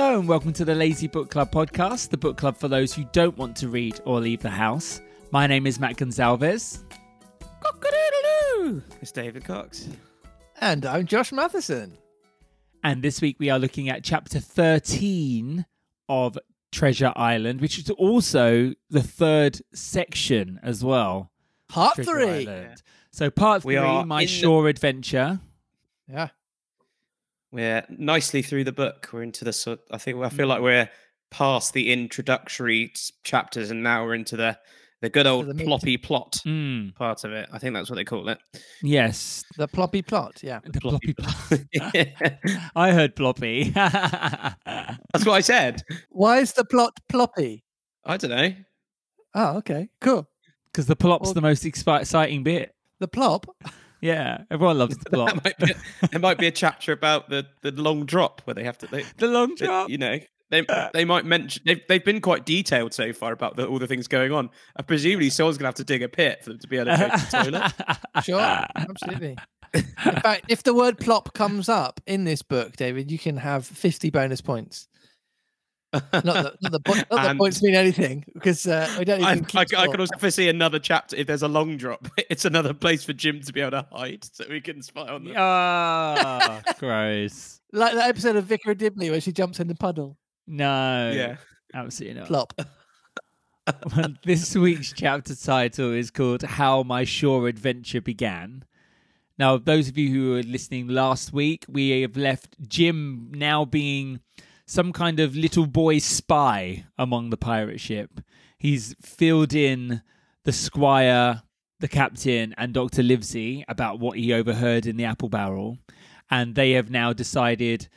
Hello, and welcome to the Lazy Book Club podcast, the book club for those who don't want to read or leave the house. My name is Matt Gonzalez. Cock-a-doodle-doo. It's David Cox. And I'm Josh Matheson. And this week we are looking at chapter 13 of Treasure Island, which is also the third section as well. Part Treasure three. Island. So, part We three, My in the- Shore Adventure. Yeah. We're nicely through the book. We're into the sort. I think I feel like we're past the introductory chapters, and now we're into the the good old the meat. ploppy plot Mm, part of it. I think that's what they call it. yes. The ploppy plot. Yeah. The ploppy plot. that's I heard ploppy. That's what I said. Why is the plot ploppy? I don't know. Oh, okay. Cool. Because the plop's Well- the most exciting bit. The plop. Yeah, everyone loves the plop. That might be, there might be a chapter about the, the long drop where they have to. They, the long they- drop. you know, they they might mention they've they've been quite detailed so far about the, all the things going on. And presumably, someone's gonna have to dig a pit for them to be able to go to the toilet. Sure. Absolutely. In fact, if the word plop comes up in this book, David, you can have 50 bonus points. Not that, not the, not that And- points mean anything because uh, we don't I, even. I, keep I score. could also foresee another chapter if there's a long drop. It's another place for Jim to be able to hide, so we can spy on them. Ah, gross. Like that episode of Vicar of Dibley where she jumps in the puddle. No. Yeah. Absolutely not. Plop. Well, this week's chapter title is called How My Shore Adventure Began. Now, those of you who were listening last week, we have left Jim now being some kind of little boy spy among the pirate ship. He's filled in the squire, the captain, and Dr. Livesey about what he overheard in the apple barrel. And they have now decided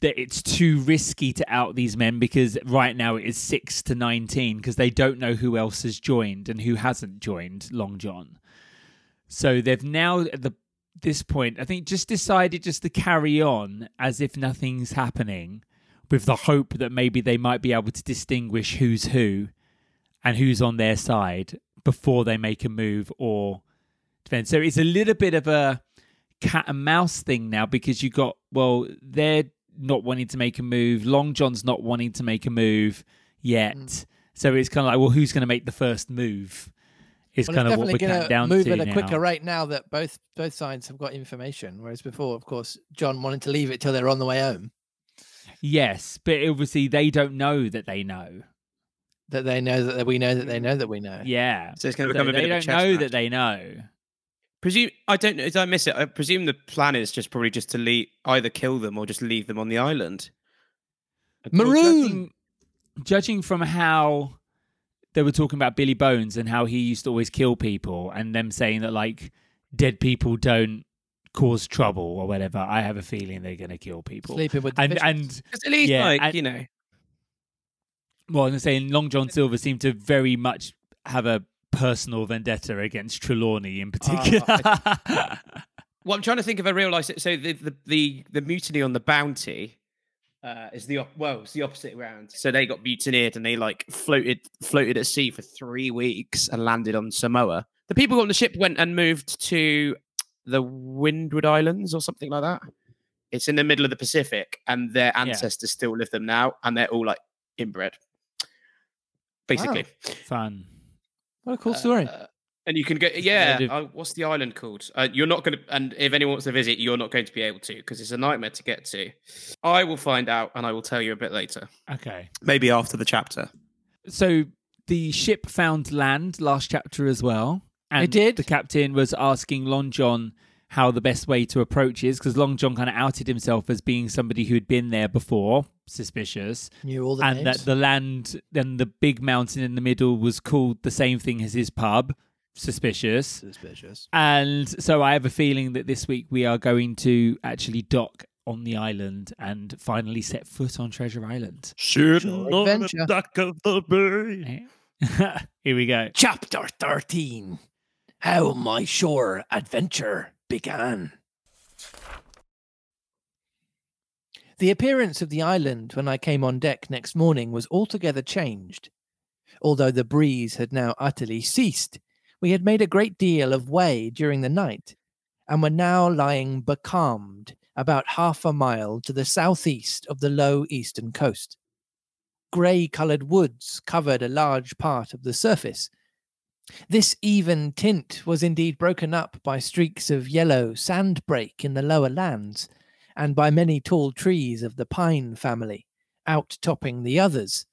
that it's too risky to out these men because right now it is 6 to 19 because they don't know who else has joined and who hasn't joined Long John. So they've now at the this point I think just decided just to carry on as if nothing's happening with the hope that maybe they might be able to distinguish who's who and who's on their side before they make a move or defend. So it's a little bit of a cat and mouse thing now because you got well they're not wanting to make a move long john's not wanting to make a move yet Mm. so it's kind of like well who's going to make the first move is Well, kind of what we're going down to move at a now. quicker rate now that both both sides have got information. Whereas before, of course, John wanted to leave it till they're on the way home. Yes but obviously they don't know that they know That they know that we know that they know that we know. yeah So it's going to become a they bit of a don't know match. that they know Presume I don't know. Did I miss it? I presume the plan is just probably just to leave, either kill them or just leave them on the island. Maroon. judging, judging from how they were talking about Billy Bones and how he used to always kill people, and them saying that like dead people don't cause trouble or whatever, I have a feeling they're going to kill people. Sleeping with the And and at least Yeah, like and- you know. well, I'm saying Long John Silver seemed to very much have a personal vendetta against Trelawney in particular. Well, I'm trying to think of a real life. So the the the, the mutiny on the Bounty uh, is the op- well, it's the opposite round. So they got mutineered and they like floated floated at sea for three weeks and landed on Samoa. The people on the ship went and moved to the Windward Islands or something like that. It's in the middle of the Pacific, and their ancestors still live them now, and they're all like inbred, basically. Fun. what a cool story. Uh, and you can go, yeah. Uh, what's the island called? Uh, you're not going to, and if anyone wants to visit, you're not going to be able to because it's a nightmare to get to. I will find out and I will tell you a bit later. Okay. Maybe after the chapter. So the ship found land last chapter as well. And did? The captain was asking Long John how the best way to approach is because Long John kind of outed himself as being somebody who'd been there before, suspicious, Knew all the and names. that the land and the big mountain in the middle was called the same thing as his pub, suspicious. Suspicious. And so I have a feeling that this week we are going to actually dock on the island and finally set foot on Treasure Island. Sure adventure. dock of the bay. Here we go. Chapter 13 How My Shore Adventure Began. The appearance of the island when I came on deck next morning was altogether changed. Although the breeze had now utterly ceased, we had made a great deal of way during the night, and were now lying becalmed about half a mile to the southeast of the low eastern coast. Grey coloured woods covered a large part of the surface. This even tint was indeed broken up by streaks of yellow sandbrake in the lower lands, and by many tall trees of the pine family, outtopping the others,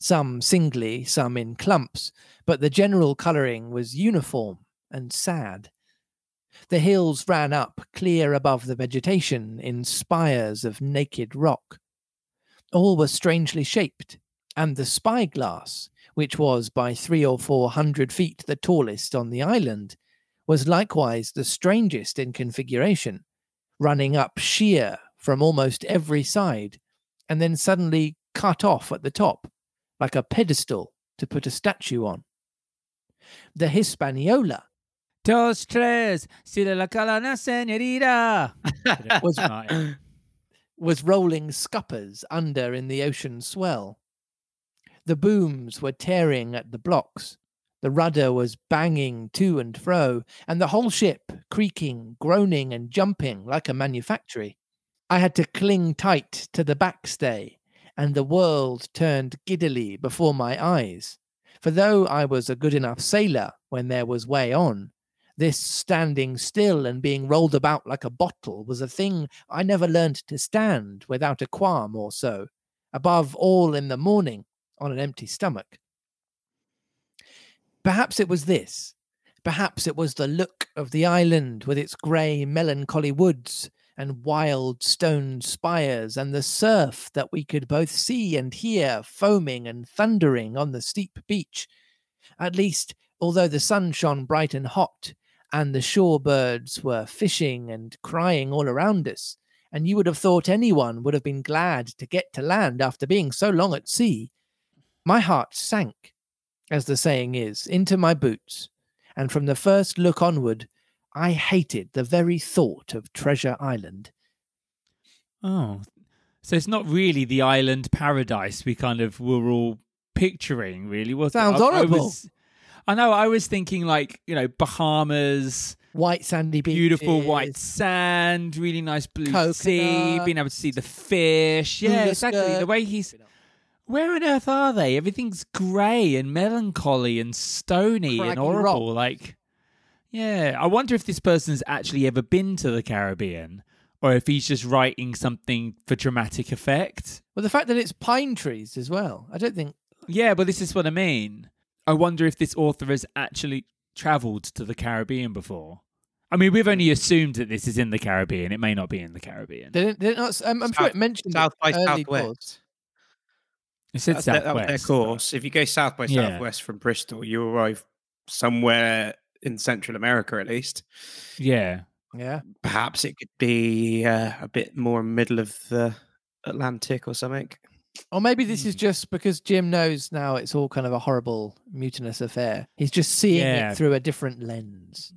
some singly, some in clumps, but the general colouring was uniform and sad. The hills ran up clear above the vegetation in spires of naked rock. All were strangely shaped, and the spyglass, which was by three or four hundred feet the tallest on the island, was likewise the strangest in configuration, running up sheer from almost every side, and then suddenly cut off at the top, like a pedestal to put a statue on. The Hispaniola Dos, tres, si la calana, senorita. Was- was rolling scuppers under in the ocean swell. The booms were tearing at the blocks. The rudder was banging to and fro, and the whole ship creaking, groaning, and jumping like a manufactory. I had to cling tight to the backstay, and the world turned giddily before my eyes. For though I was a good enough sailor when there was way on, this standing still and being rolled about like a bottle was a thing I never learned to stand without a qualm or so, above all in the morning on an empty stomach. Perhaps it was this. Perhaps it was the look of the island with its grey, melancholy woods and wild stone spires and the surf that we could both see and hear foaming and thundering on the steep beach. At least, although the sun shone bright and hot, and the shore birds were fishing and crying all around us, and you would have thought anyone would have been glad to get to land after being so long at sea, my heart sank, as the saying is, into my boots, and from the first look onward, I hated the very thought of Treasure Island. Oh, so it's not really the island paradise we kind of were all picturing, really, was Sounds it? I- I horrible. was- I know. I was thinking like you know Bahamas, White sandy beaches, beautiful white sand, really nice blue sea, being able to see the fish. Yeah, hula exactly. The way he's. Where on earth are they? Everything's grey and melancholy and stony and Craggy horrible. Like, yeah. I wonder if this person's actually ever been to the Caribbean, or if he's just writing something for dramatic effect. Well, the fact that it's pine trees as well. I don't think. Yeah, but this is what I mean. I wonder if this author has actually travelled to the Caribbean before. I mean, we've only assumed that this is in the Caribbean. It may not be in the Caribbean. They didn't, they didn't not, I'm, I'm sure it mentioned South by it early doors. Southwest. It said That's their, that was their course. If you go south by Yeah. southwest from Bristol, you arrive somewhere in Central America at least. Yeah. Yeah. Perhaps it could be uh, a bit more in the middle of the Atlantic or something. Or maybe this Hmm. is just because Jim knows now it's all kind of a horrible, mutinous affair. He's just seeing Yeah. it through a different lens.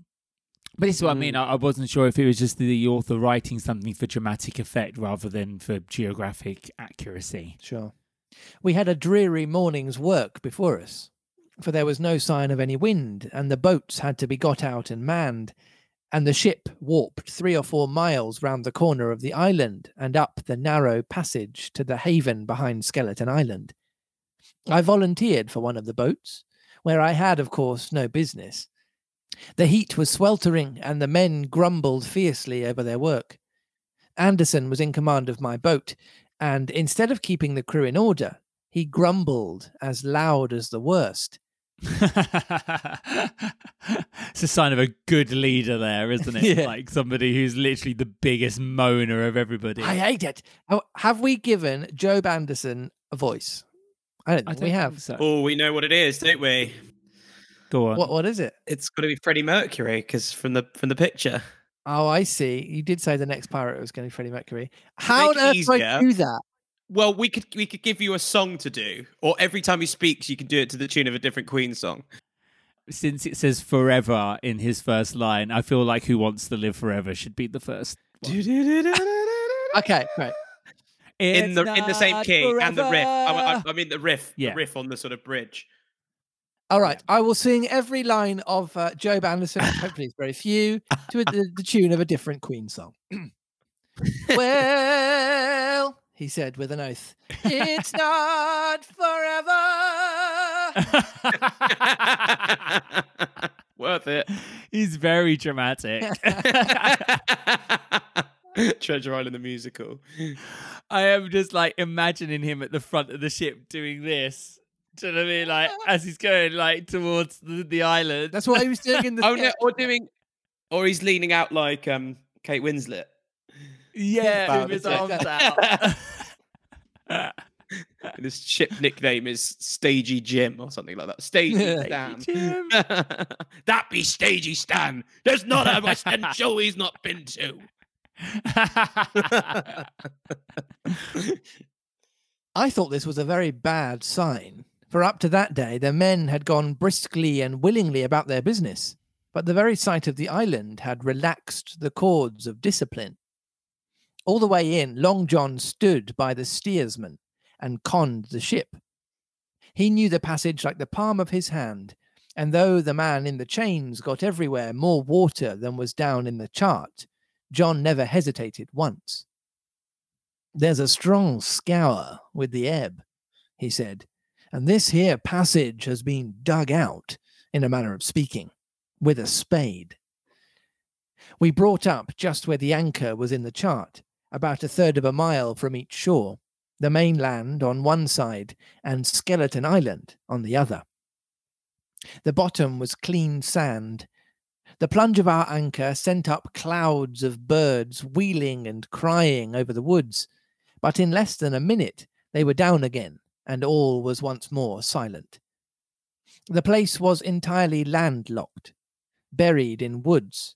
But this is what I mean. Mm. I I wasn't sure if it was just the author writing something for dramatic effect rather than for geographic accuracy. Sure. We had a dreary morning's work before us, for there was no sign of any wind, and the boats had to be got out and manned, and the ship warped three or four miles round the corner of the island and up the narrow passage to the haven behind Skeleton Island. I volunteered for one of the boats, where I had, of course, no business. The heat was sweltering, and the men grumbled fiercely over their work. Anderson was in command of my boat, and instead of keeping the crew in order, he grumbled as loud as the worst. it's a sign of a good leader there, isn't it? Yeah. Like somebody who's literally the biggest moaner of everybody. I hate it. Have we given Job Anderson a voice? I don't I think don't we have. think so. Oh, we know what it is, don't we? Go on. What what is it? It's got to be Freddie Mercury because from the from the picture. Oh, I see. You did say the next pirate was going to be Freddie Mercury. How on earth do I do that? Well, we could we could give you a song to do, or every time he speaks, you can do it to the tune of a different Queen song. Since it says forever in his first line, I feel like Who Wants to Live Forever should be the first. Okay, right. in the in the same not key and the riff. I, I. I mean the riff, Yeah. the riff on the sort of bridge. All right. I will sing every line of uh, Job Anderson, which hopefully it's very few, to the, the tune of a different Queen song. well, he said with an oath, it's not forever. Worth it. He's very dramatic. Treasure Island the musical. I am just like imagining him at the front of the ship doing this. Do you know what I mean? Like as he's going like towards the, the island. That's what he was doing in the. Oh no, sketch. or doing, or he's leaning out like um Kate Winslet. yeah, About with his arms out. And his ship nickname is Stagey Jim or something like that. Stagey Stagey Stan. Jim. that be Stagey Stan. There's not a West End show he's not been to. I thought this was a very bad sign, for up to that day the men had gone briskly and willingly about their business, but the very sight of the island had relaxed the cords of discipline. All the way in, Long John stood by the steersman and conned the ship. He knew the passage like the palm of his hand, and though the man in the chains got everywhere more water than was down in the chart, John never hesitated once. There's a strong scour with the ebb, he said, and this here passage has been dug out, in a manner of speaking, with a spade. We brought up just where the anchor was in the chart, about a third of a mile from each shore, the mainland on one side and Skeleton Island on the other. The bottom was clean sand. The plunge of our anchor sent up clouds of birds wheeling and crying over the woods, but in less than a minute they were down again, and all was once more silent. The place was entirely landlocked, buried in woods,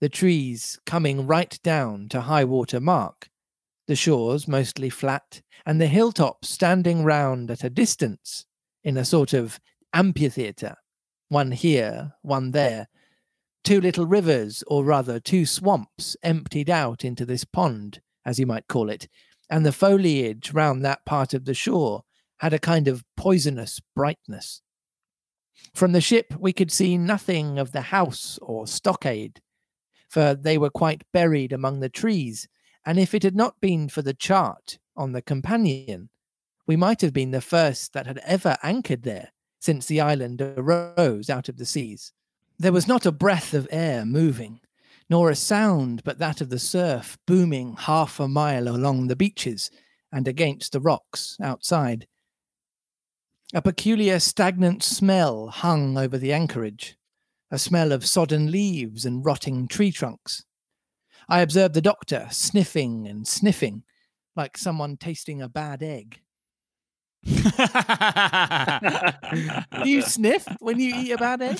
the trees coming right down to high water mark, the shores mostly flat, and the hilltops standing round at a distance in a sort of amphitheatre, one here, one there. Two little rivers, or rather two swamps, emptied out into this pond, as you might call it, and the foliage round that part of the shore had a kind of poisonous brightness. From the ship, we could see nothing of the house or stockade, for they were quite buried among the trees, and if it had not been for the chart on the companion, we might have been the first that had ever anchored there since the island arose out of the seas. There was not a breath of air moving, nor a sound but that of the surf booming half a mile along the beaches and against the rocks outside. A peculiar stagnant smell hung over the anchorage, a smell of sodden leaves and rotting tree trunks. I observed the doctor sniffing and sniffing, like someone tasting a bad egg. Do you sniff when you eat a bad egg?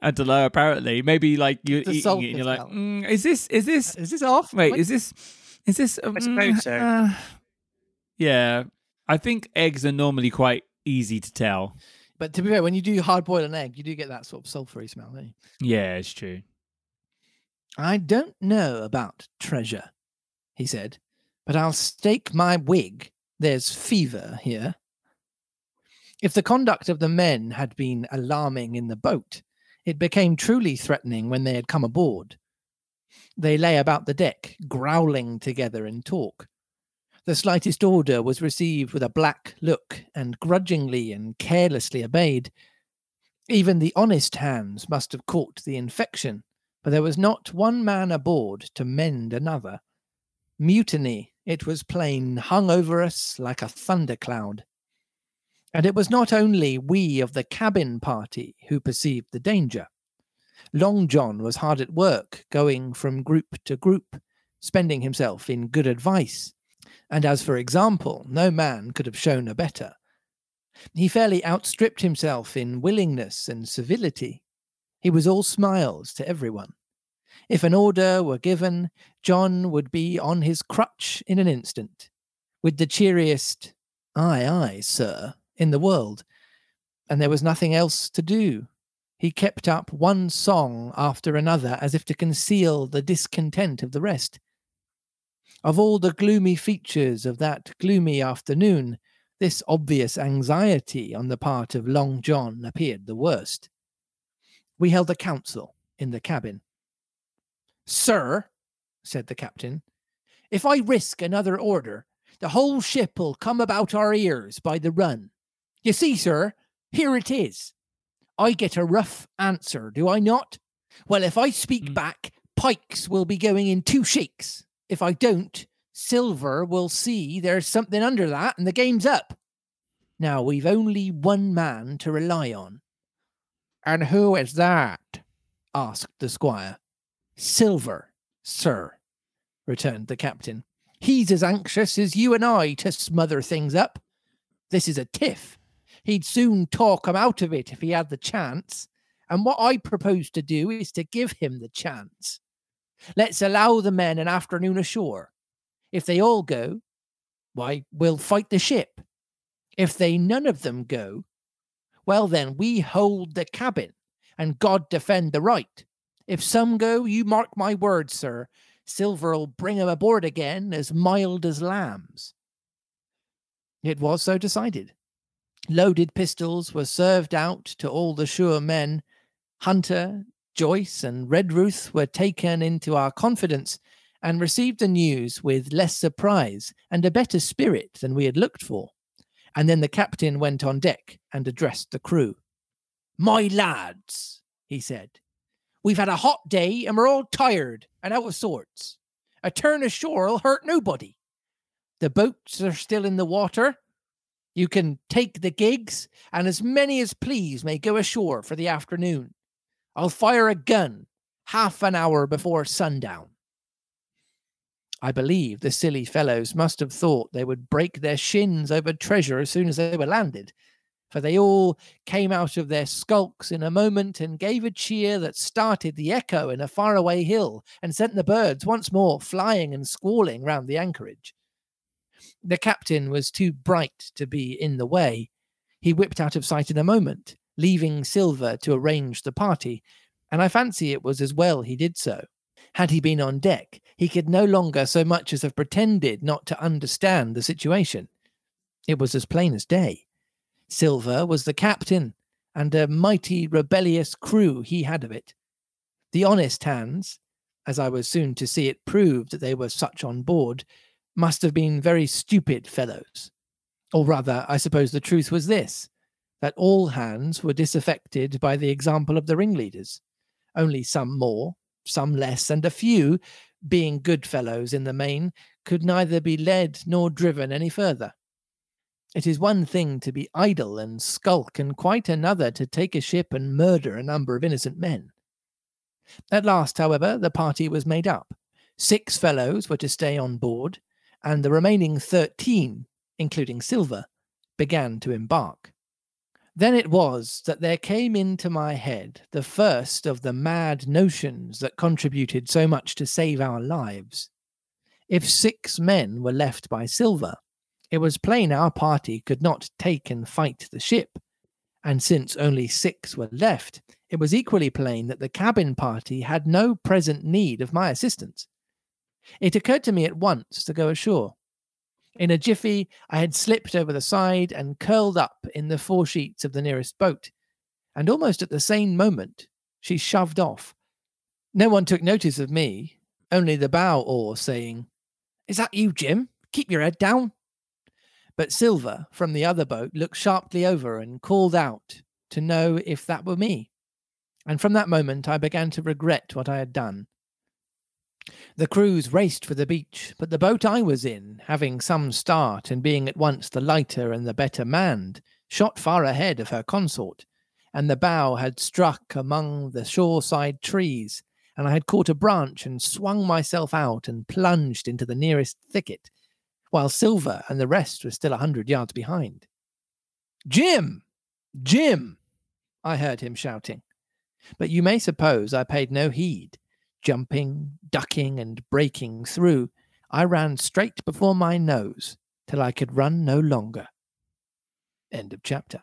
I don't know. Apparently, maybe like you're The eating it and you're like, mm, "Is this? Is this? Is this off? Wait, What- is this? Is this? um, suppose so. uh, yeah, I think eggs are normally quite easy to tell. But to be fair, when you do hard boil an egg, you do get that sort of sulphury smell, don't you? Yeah, it's true. I don't know about treasure, he said, but I'll stake my wig there's fever here. If the conduct of the men had been alarming in the boat, it became truly threatening when they had come aboard. They lay about the deck, growling together in talk. The slightest order was received with a black look and grudgingly and carelessly obeyed. Even the honest hands must have caught the infection for there was not one man aboard to mend another. Mutiny, it was plain, hung over us like a thundercloud. And it was not only we of the cabin party who perceived the danger. Long John was hard at work, going from group to group, spending himself in good advice. And as for example, no man could have shown a better. He fairly outstripped himself in willingness and civility. He was all smiles to everyone. If an order were given, John would be on his crutch in an instant, with the cheeriest, aye, aye, sir, in the world. And there was nothing else to do. He kept up one song after another as if to conceal the discontent of the rest. Of all the gloomy features of that gloomy afternoon, this obvious anxiety on the part of Long John appeared the worst. We held a council in the cabin. Sir, said the captain, If I risk another order, the whole ship'll come about our ears by the run. You see, sir, here it is. I get a rough answer, do I not? Well, if I speak Mm. back, pikes will be going in two shakes. If I don't, Silver will see there's something under that and the game's up. Now we've only one man to rely on. And who is that? asked the squire. Silver, sir, returned the captain. He's as anxious as you and I to smother things up. This is a tiff. He'd soon talk 'em out of it if he had the chance. And what I propose to do is to give him the chance. Let's allow the men an afternoon ashore. If they all go, why, we'll fight the ship. If they none of them go, well, then we hold the cabin, and God defend the right. If some go, you mark my words, sir, Silver'll bring 'em aboard again as mild as lambs. It was so decided. Loaded pistols were served out to all the sure men. Hunter, Joyce, and Redruth were taken into our confidence and received the news with less surprise and a better spirit than we had looked for. And then the captain went on deck and addressed the crew. My lads, he said, we've had a hot day and we're all tired and out of sorts. A turn ashore'll hurt nobody. The boats are still in the water. You can take the gigs, and as many as please may go ashore for the afternoon. I'll fire a gun half an hour before sundown. I believe the silly fellows must have thought they would break their shins over treasure as soon as they were landed, for they all came out of their skulks in a moment and gave a cheer that started the echo in a faraway hill and sent the birds once more flying and squalling round the anchorage. The captain was too bright to be in the way. He whipped out of sight in a moment, leaving Silver to arrange the party, and I fancy it was as well he did so. Had he been on deck, he could no longer so much as have pretended not to understand the situation. It was as plain as day. Silver was the captain, and a mighty rebellious crew he had of it. The honest hands, as I was soon to see it proved that they were such on board, must have been very stupid fellows. Or rather, I suppose the truth was this that all hands were disaffected by the example of the ringleaders, only some more, some less, and a few, being good fellows in the main, could neither be led nor driven any further. It is one thing to be idle and skulk, and quite another to take a ship and murder a number of innocent men. At last, however, the party was made up. Six fellows were to stay on board, and the remaining thirteen, including Silver, began to embark. Then it was that there came into my head the first of the mad notions that contributed so much to save our lives. If six men were left by Silver, it was plain our party could not take and fight the ship, and since only six were left, it was equally plain that the cabin party had no present need of my assistance. It occurred to me at once to go ashore. In a jiffy, I had slipped over the side and curled up in the foresheets of the nearest boat, and almost at the same moment she shoved off. No one took notice of me, only the bow oar saying, Is that you, Jim? Keep your head down. But Silver from the other boat looked sharply over and called out to know if that were me. And from that moment I began to regret what I had done. The crews raced for the beach, but the boat I was in, having some start and being at once the lighter and the better manned, shot far ahead of her consort, and the bow had struck among the shoreside trees, and I had caught a branch and swung myself out and plunged into the nearest thicket, while Silver and the rest were still a hundred yards behind. Jim! Jim! I heard him shouting. But you may suppose I paid no heed. Jumping, ducking, and breaking through, I ran straight before my nose till I could run no longer. End of chapter.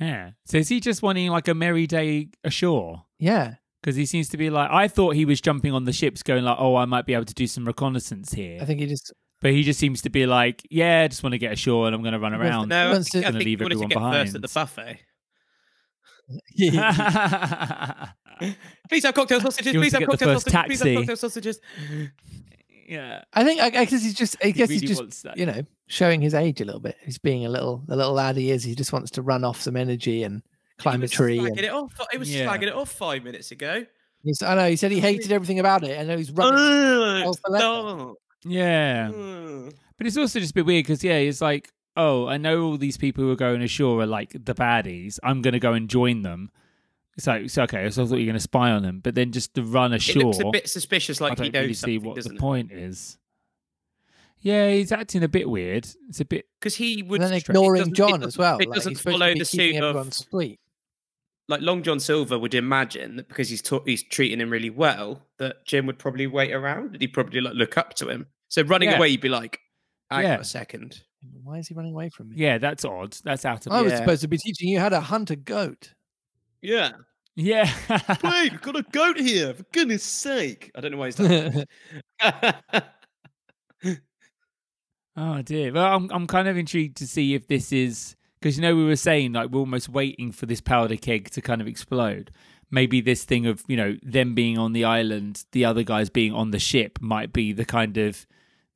Yeah. So is he just wanting like a merry day ashore? Yeah, Because he seems to be like, I thought he was jumping on the ships, going like, "Oh, I might be able to do some reconnaissance here," I think he just but he just seems to be like, "Yeah, I just want to get ashore and I'm going to run He wants to- around." No, I wants think, to- I Gonna think leave he wanted to everyone get first at the buffet. Please have cocktail sausages. Please have get the cocktail first sausages. Please have taxi. cocktail sausages. yeah. I think I, I guess he's just I guess really he's just you know showing his age a little bit. He's being a little the little lad he is. He just wants to run off some energy and climb a tree. slagging And it off. It was Yeah. slagging it off five minutes ago. he's, I know he said he hated everything about it, and now he's running. Ugh, for leather. stop. Yeah. Ugh. But it's also just a bit weird because yeah, it's like, oh, I know all these people who are going ashore are like the baddies. I'm going to go and join them. It's like, it's okay. So I thought you were going to spy on them, but then just to run ashore. It ashore, looks a bit suspicious, Like I like don't he knows really see what the it? point is. Yeah, he's acting a bit weird. It's a bit. Because he would and then stra- ignoring doesn't- John as well. It like, doesn't follow the suit of sweet. like Long John Silver would imagine that because he's ta- he's treating him really well, that Jim would probably wait around and he'd probably like look up to him. So running Yeah. away, you'd be like, "Hang Yeah. on a second. Why is he running away from me? Yeah, that's odd. That's out of. I was Yeah. supposed to be teaching you how to hunt a goat. Yeah, Yeah. wait, we've got a goat here. For goodness sake! I don't know why he's done that. Oh dear. Well, I'm I'm kind of intrigued to see if this is because you know we were saying like we're almost waiting for this powder keg to kind of explode. Maybe this thing of you know them being on the island, the other guys being on the ship, might be the kind of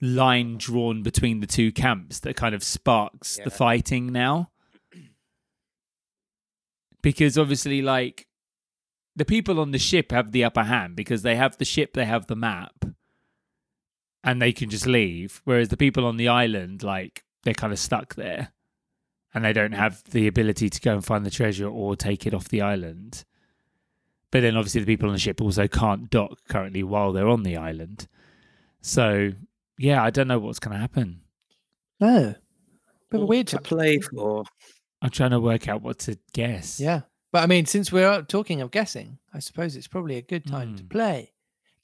line drawn between the two camps that kind of sparks the fighting now. Because obviously, like the people on the ship have the upper hand because they have the ship, they have the map and they can just leave. Whereas the people on the island, like, they're kind of stuck there and they don't have the ability to go and find the treasure or take it off the island. But then obviously the people on the ship also can't dock currently while they're on the island. So, yeah, I don't know what's going to happen. No. Bit of a What weird to play for. I'm trying to work out what to guess. Yeah. But I mean, since we're talking of guessing, I suppose it's probably a good time to Hmm. play.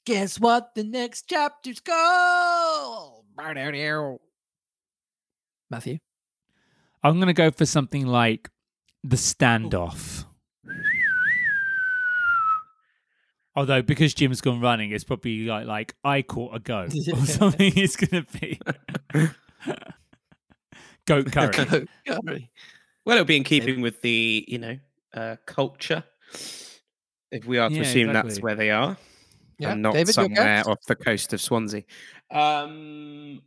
Guess what the next chapter's called? Matthew. I'm going to go for something like the standoff. Although, because Jim's gone running, it's probably like like I caught a goat or something. It's going to be goat curry. Goat curry. Well, it'll be in keeping with the you know uh, culture. If we are to Yeah, assume that's where they are, Yeah. and not David, somewhere off the coast of Swansea. Um,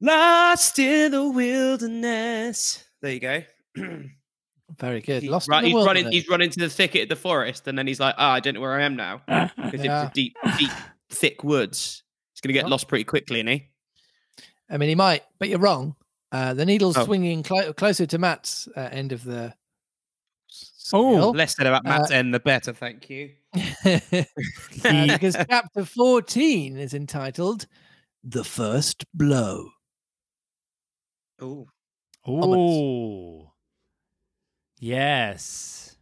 lost in the wilderness. There you go. Very good. he's, Lost run, in the he's running. wilderness. He's running to the thicket of the forest, and then he's like, "Ah, I don't know where I am now because Yeah. it's a deep, deep, thick woods. He's going to get Oh. lost pretty quickly, isn't he? I mean, he might, but you're wrong. Uh, the needle's Oh. swinging clo- closer to Matt's uh, end of the. Oh. Less said about Matt's end, the better. Thank you. Uh, because chapter 14 is entitled The First Blow. Oh, Oh, yes.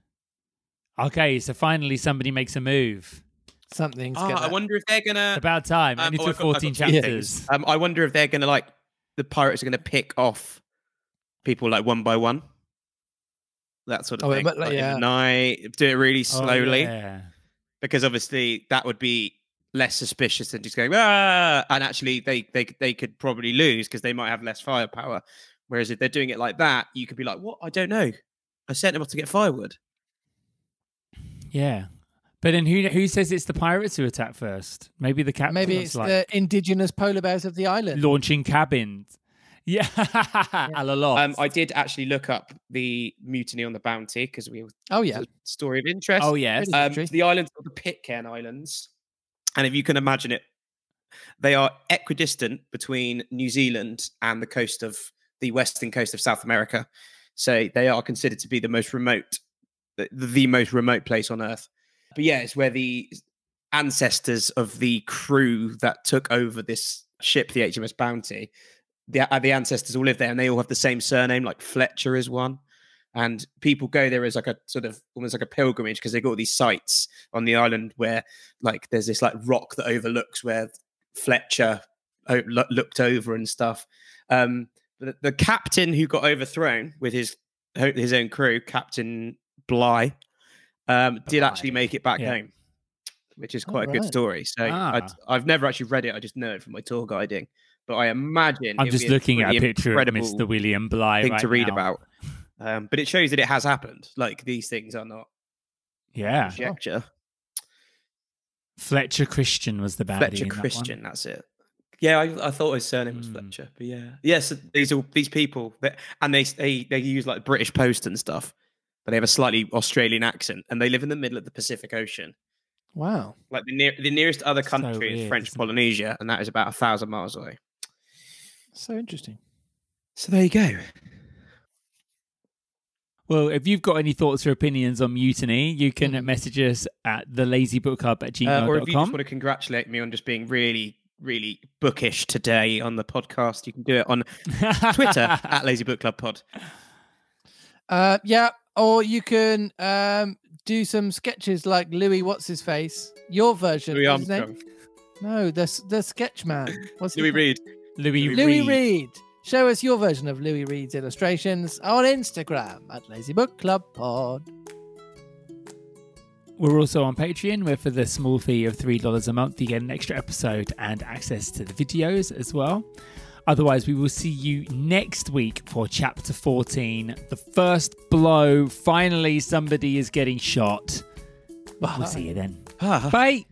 Okay, so finally somebody makes a move. Something's Ah, gonna. I wonder if they're gonna. About time. Um, Only oh, took I've 14 got two chapters. things. Um, I wonder if they're gonna like the pirates are gonna pick off people like one by one. That sort of Oh, thing. but, like, like, yeah. night, do it really Oh, slowly yeah. because obviously that would be less suspicious than just going ah. And actually, they they they could probably lose because they might have less firepower. Whereas if they're doing it like that, you could be like, "What? I don't know. I sent them off to get firewood." Yeah. But then who who says it's the pirates who attack first? Maybe the captain. Maybe it's like the indigenous polar bears of the island. launching cabins. Yeah, a lot. Um, I did actually look up the mutiny on the Bounty because we Oh, yeah. story of interest. oh yes. Um, the islands are the Pitcairn Islands, and if you can imagine it, they are equidistant between New Zealand and the coast of the western coast of South America. So they are considered to be the most remote, the, the most remote place on Earth. But yeah, it's where the ancestors of the crew that took over this ship, the HMS Bounty, the, uh, the ancestors all live there, and they all have the same surname. Like Fletcher is one and people go there as like a sort of almost like a pilgrimage because they've got all these sites on the island where like there's this like rock that overlooks where Fletcher looked over and stuff. Um, the, the captain who got overthrown with his his own crew, Captain Bligh, um, did actually make it back yeah. home, which is Oh, quite a good story. So Ah. I, I've never actually read it; I just know it from my tour guiding. But I imagine I'm just looking at a picture of Mr. William Bligh thing right to read now. about. Um, but it shows that it has happened. Like these things are not Yeah. Conjecture. Fletcher Christian was the baddie. Fletcher in that. Christian. That's it. Yeah, I, I thought his surname was Hmm. Fletcher, but yeah, yes, these are these people that, and they they they use like British Post and stuff, but they have a slightly Australian accent, and they live in the middle of the Pacific Ocean. Wow. Like the near the nearest other So country is weird, French isn't it? Polynesia, and that is about a thousand miles away. So interesting. So there you go. Well, if you've got any thoughts or opinions on mutiny, you can Mhm. message us at the lazybookclub at Uh, or if you just want to congratulate me on just being really, really bookish today on the podcast, you can do it on Twitter at Lazy Book Club Pod. Uh, yeah, or you can um, do some sketches like Louis. What's his face? Your version. Louis what's his name? Armstrong, No, the the sketch man. What's Louis? Rhead. Louis, Louis Rhead. Rhead. Show us your version of Louis Rhead's illustrations on Instagram at Lazy Book Club Pod. We're also on Patreon, where for the small fee of $3 a month, you get an extra episode and access to the videos as well. Otherwise, we will see you next week for chapter 14 The First Blow. Finally, somebody is getting shot. We'll see you then. Bye.